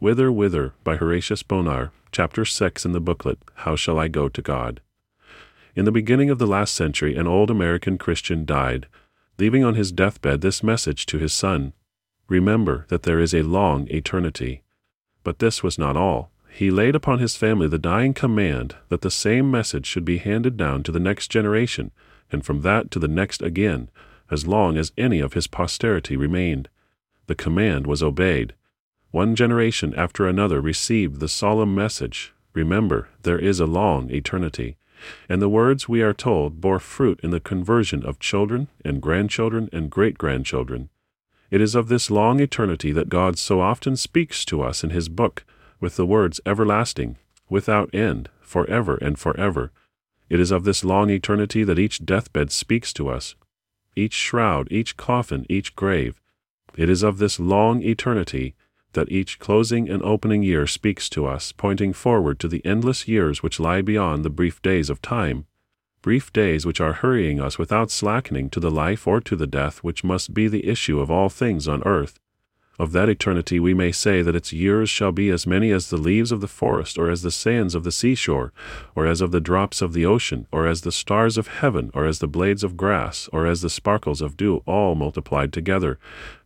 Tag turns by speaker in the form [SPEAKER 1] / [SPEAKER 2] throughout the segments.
[SPEAKER 1] Whither, Whither by Horatius Bonar, chapter 6 in the booklet, How Shall I Go to God? In the beginning of the last century, an old American Christian died, leaving on his deathbed this message to his son Remember that there is a long eternity. But this was not all. He laid upon his family the dying command that the same message should be handed down to the next generation, and from that to the next again, as long as any of his posterity remained. The command was obeyed. One generation after another received the solemn message Remember, there is a long eternity. And the words, we are told, bore fruit in the conversion of children and grandchildren and great grandchildren. It is of this long eternity that God so often speaks to us in His book with the words everlasting, without end, forever and forever. It is of this long eternity that each deathbed speaks to us, each shroud, each coffin, each grave. It is of this long eternity that each closing and opening year speaks to us, pointing forward to the endless years which lie beyond the brief days of time, brief days which are hurrying us without slackening to the life or to the death which must be the issue of all things on earth. Of that eternity we may say that its years shall be as many as the leaves of the forest, or as the sands of the seashore, or as of the drops of the ocean, or as the stars of heaven, or as the blades of grass, or as the sparkles of dew, all multiplied together.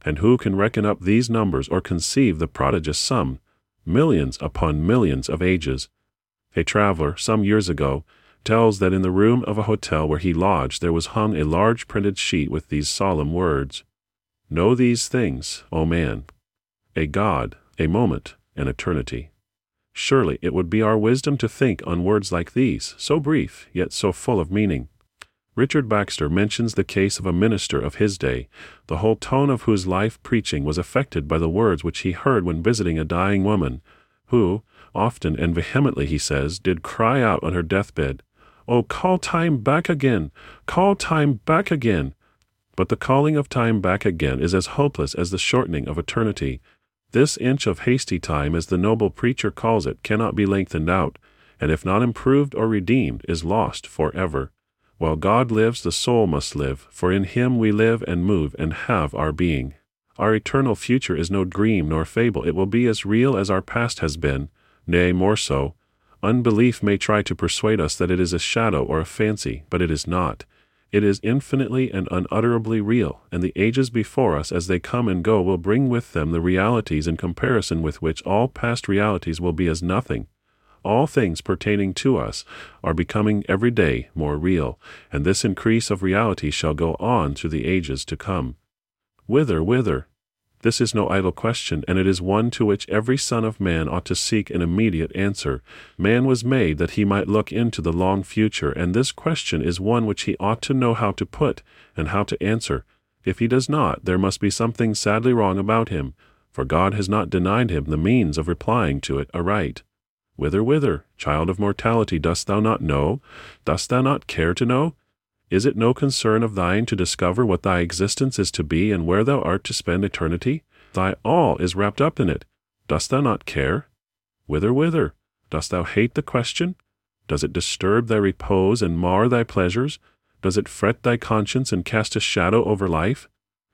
[SPEAKER 1] And who can reckon up these numbers, or conceive the prodigious sum? Millions upon millions of ages. A traveler, some years ago, tells that in the room of a hotel where he lodged there was hung a large printed sheet with these solemn words Know these things, O man, a God, a moment, an eternity. Surely it would be our wisdom to think on words like these, so brief, yet so full of meaning. Richard Baxter mentions the case of a minister of his day, the whole tone of whose life preaching was affected by the words which he heard when visiting a dying woman, who, often and vehemently, he says, did cry out on her deathbed, Oh, call time back again! Call time back again! But the calling of time back again is as hopeless as the shortening of eternity. This inch of hasty time, as the noble preacher calls it, cannot be lengthened out, and if not improved or redeemed, is lost forever. While God lives, the soul must live, for in him we live and move and have our being. Our eternal future is no dream nor fable, it will be as real as our past has been, nay, more so. Unbelief may try to persuade us that it is a shadow or a fancy, but it is not. It is infinitely and unutterably real, and the ages before us as they come and go will bring with them the realities in comparison with which all past realities will be as nothing. All things pertaining to us are becoming every day more real, and this increase of reality shall go on through the ages to come. Whither, whither? This is no idle question, and it is one to which every son of man ought to seek an immediate answer. Man was made that he might look into the long future, and this question is one which he ought to know how to put and how to answer. If he does not, there must be something sadly wrong about him, for God has not denied him the means of replying to it aright. Whither, whither, child of mortality, dost thou not know? Dost thou not care to know? Is it no concern of thine to discover what thy existence is to be and where thou art to spend eternity? Thy all is wrapped up in it. Dost thou not care? Whither, whither? Dost thou hate the question? Does it disturb thy repose and mar thy pleasures? Does it fret thy conscience and cast a shadow over life?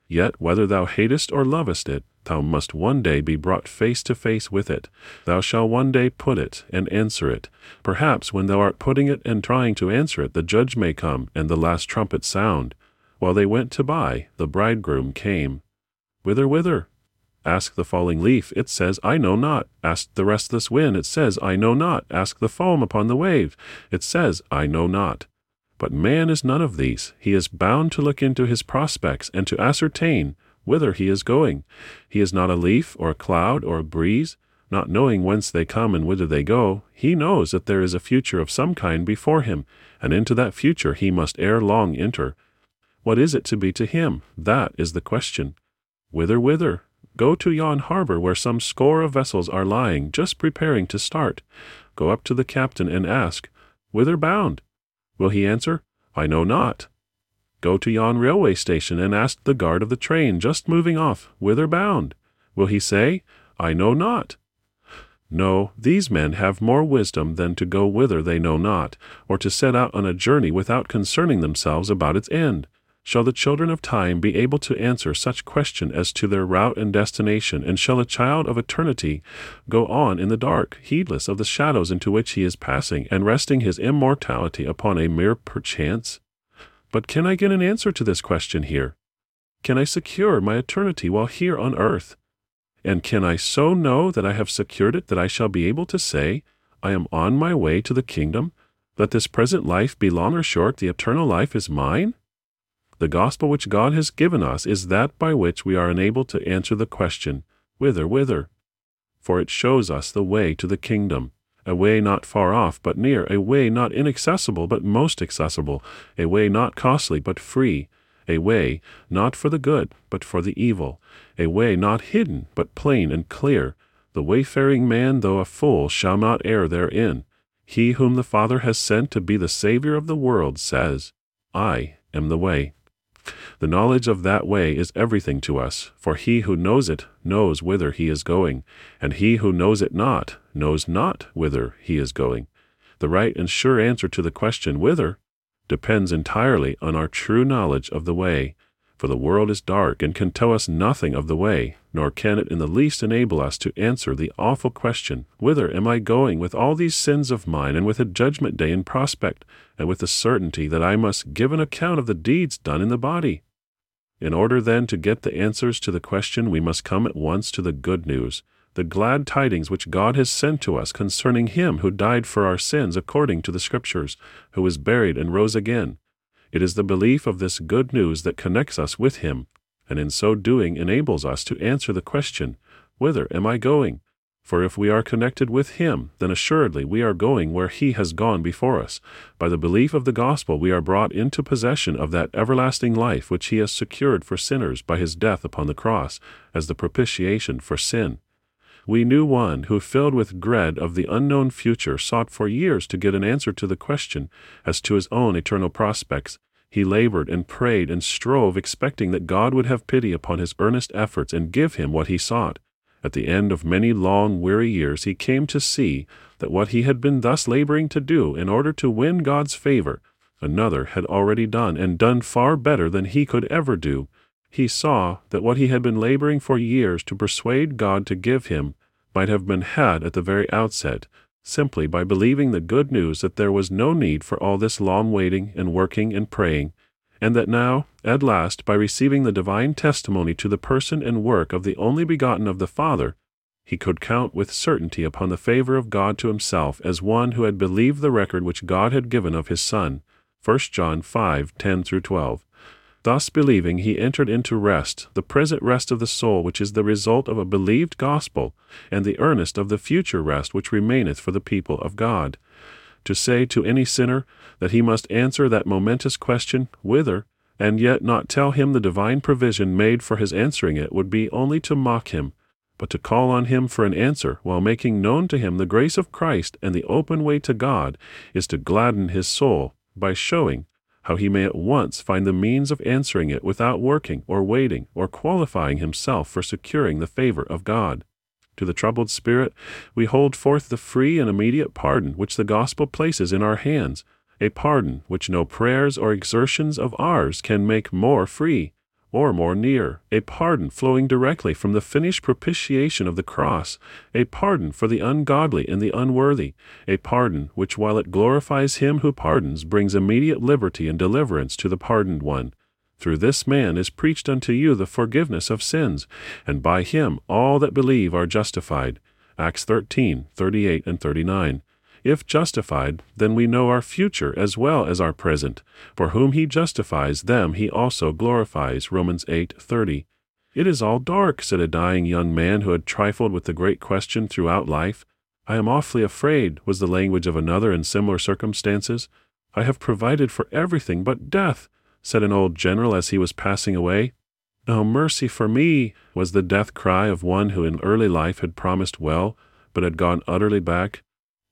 [SPEAKER 1] Yet whether thou hatest or lovest it, thou must one day be brought face to face with it. Thou shalt one day put it and answer it. Perhaps when thou art putting it and trying to answer it, the judge may come and the last trumpet sound. While they went to buy, the bridegroom came. Whither, whither? Ask the falling leaf, it says, I know not. Ask the restless wind, it says, I know not. Ask the foam upon the wave, it says, I know not. But man is none of these. He is bound to look into his prospects and to ascertain whither he is going. He is not a leaf or a cloud or a breeze, not knowing whence they come and whither they go. He knows that there is a future of some kind before him, and into that future he must ere long enter. What is it to be to him? That is the question. Whither, whither? Go to yon harbor where some score of vessels are lying, just preparing to start. Go up to the captain and ask, Whither bound? Will he answer, I know not? Go to yon railway station and ask the guard of the train just moving off, whither bound? Will he say, I know not? No, these men have more wisdom than to go whither they know not, or to set out on a journey without concerning themselves about its end. Shall the children of time be able to answer such question as to their route and destination, and shall a child of eternity go on in the dark, heedless of the shadows into which he is passing, and resting his immortality upon a mere perchance? But can I get an answer to this question here? Can I secure my eternity while here on earth? And can I so know that I have secured it that I shall be able to say, I am on my way to the kingdom, let this present life be long or short, the eternal life is mine? The gospel which God has given us is that by which we are enabled to answer the question, Whither, whither? For it shows us the way to the kingdom, a way not far off but near, a way not inaccessible but most accessible, a way not costly but free, a way not for the good but for the evil, a way not hidden but plain and clear. The wayfaring man, though a fool, shall not err therein. He whom the Father has sent to be the Saviour of the world says, I am the way. The knowledge of that way is everything to us, for he who knows it knows whither he is going, and he who knows it not knows not whither he is going. The right and sure answer to the question, Whither? depends entirely on our true knowledge of the way, for the world is dark and can tell us nothing of the way, nor can it in the least enable us to answer the awful question, Whither am I going with all these sins of mine, and with a judgment day in prospect, and with the certainty that I must give an account of the deeds done in the body? In order then to get the answers to the question, we must come at once to the good news, the glad tidings which God has sent to us concerning Him who died for our sins according to the Scriptures, who was buried and rose again it is the belief of this good news that connects us with Him, and in so doing enables us to answer the question, Whither am I going? For if we are connected with Him, then assuredly we are going where He has gone before us. By the belief of the gospel, we are brought into possession of that everlasting life which He has secured for sinners by His death upon the cross, as the propitiation for sin. We knew one who, filled with dread of the unknown future, sought for years to get an answer to the question as to his own eternal prospects. He labored and prayed and strove, expecting that God would have pity upon his earnest efforts and give him what he sought. At the end of many long, weary years, he came to see that what he had been thus laboring to do in order to win God's favor, another had already done, and done far better than he could ever do he saw that what he had been laboring for years to persuade God to give him might have been had at the very outset, simply by believing the good news that there was no need for all this long waiting and working and praying, and that now, at last, by receiving the divine testimony to the person and work of the only begotten of the Father, he could count with certainty upon the favor of God to himself as one who had believed the record which God had given of his Son. 1 John 5 10 12. Thus believing, he entered into rest, the present rest of the soul, which is the result of a believed gospel, and the earnest of the future rest which remaineth for the people of God. To say to any sinner that he must answer that momentous question, Whither? and yet not tell him the divine provision made for his answering it would be only to mock him, but to call on him for an answer while making known to him the grace of Christ and the open way to God is to gladden his soul by showing how he may at once find the means of answering it without working or waiting or qualifying himself for securing the favor of God. To the troubled spirit, we hold forth the free and immediate pardon which the gospel places in our hands, a pardon which no prayers or exertions of ours can make more free, or more near, a pardon flowing directly from the finished propitiation of the cross, a pardon for the ungodly and the unworthy, a pardon which, while it glorifies him who pardons, brings immediate liberty and deliverance to the pardoned one. Through this man is preached unto you the forgiveness of sins, and by him all that believe are justified. Acts 13, 38 and 39. If justified, then we know our future as well as our present. For whom he justifies, them he also glorifies. Romans 8:30. It is all dark, said a dying young man who had trifled with the great question throughout life. I am awfully afraid, was the language of another in similar circumstances. I have provided for everything but death, said an old general as he was passing away. No mercy for me, was the death cry of one who in early life had promised well, but had gone utterly back.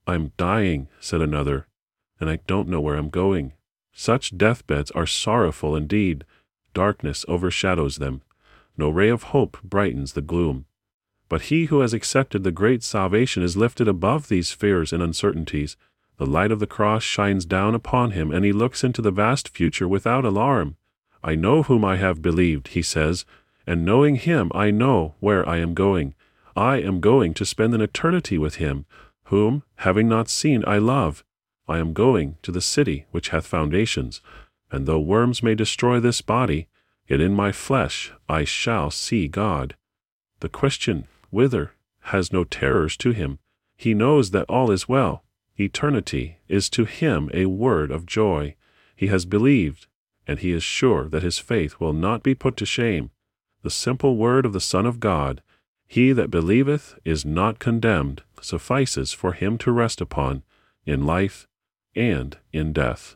[SPEAKER 1] I'm dying, said another, and I don't know where I'm going. Such deathbeds are sorrowful indeed. Darkness overshadows them. No ray of hope brightens the gloom. But he who has accepted the great salvation is lifted above these fears and uncertainties. The light of the cross shines down upon him, and he looks into the vast future without alarm. I know whom I have believed, he says, and knowing him, I know where I am going. I am going to spend an eternity with him, whom, having not seen, I love. I am going to the city which hath foundations, and though worms may destroy this body, yet in my flesh I shall see God. The question, whither, has no terrors to him. He knows that all is well. Eternity is to him a word of joy. He has believed, and he is sure that his faith will not be put to shame. The simple word of the Son of God, He that believeth is not condemned, suffices for him to rest upon in life and in death.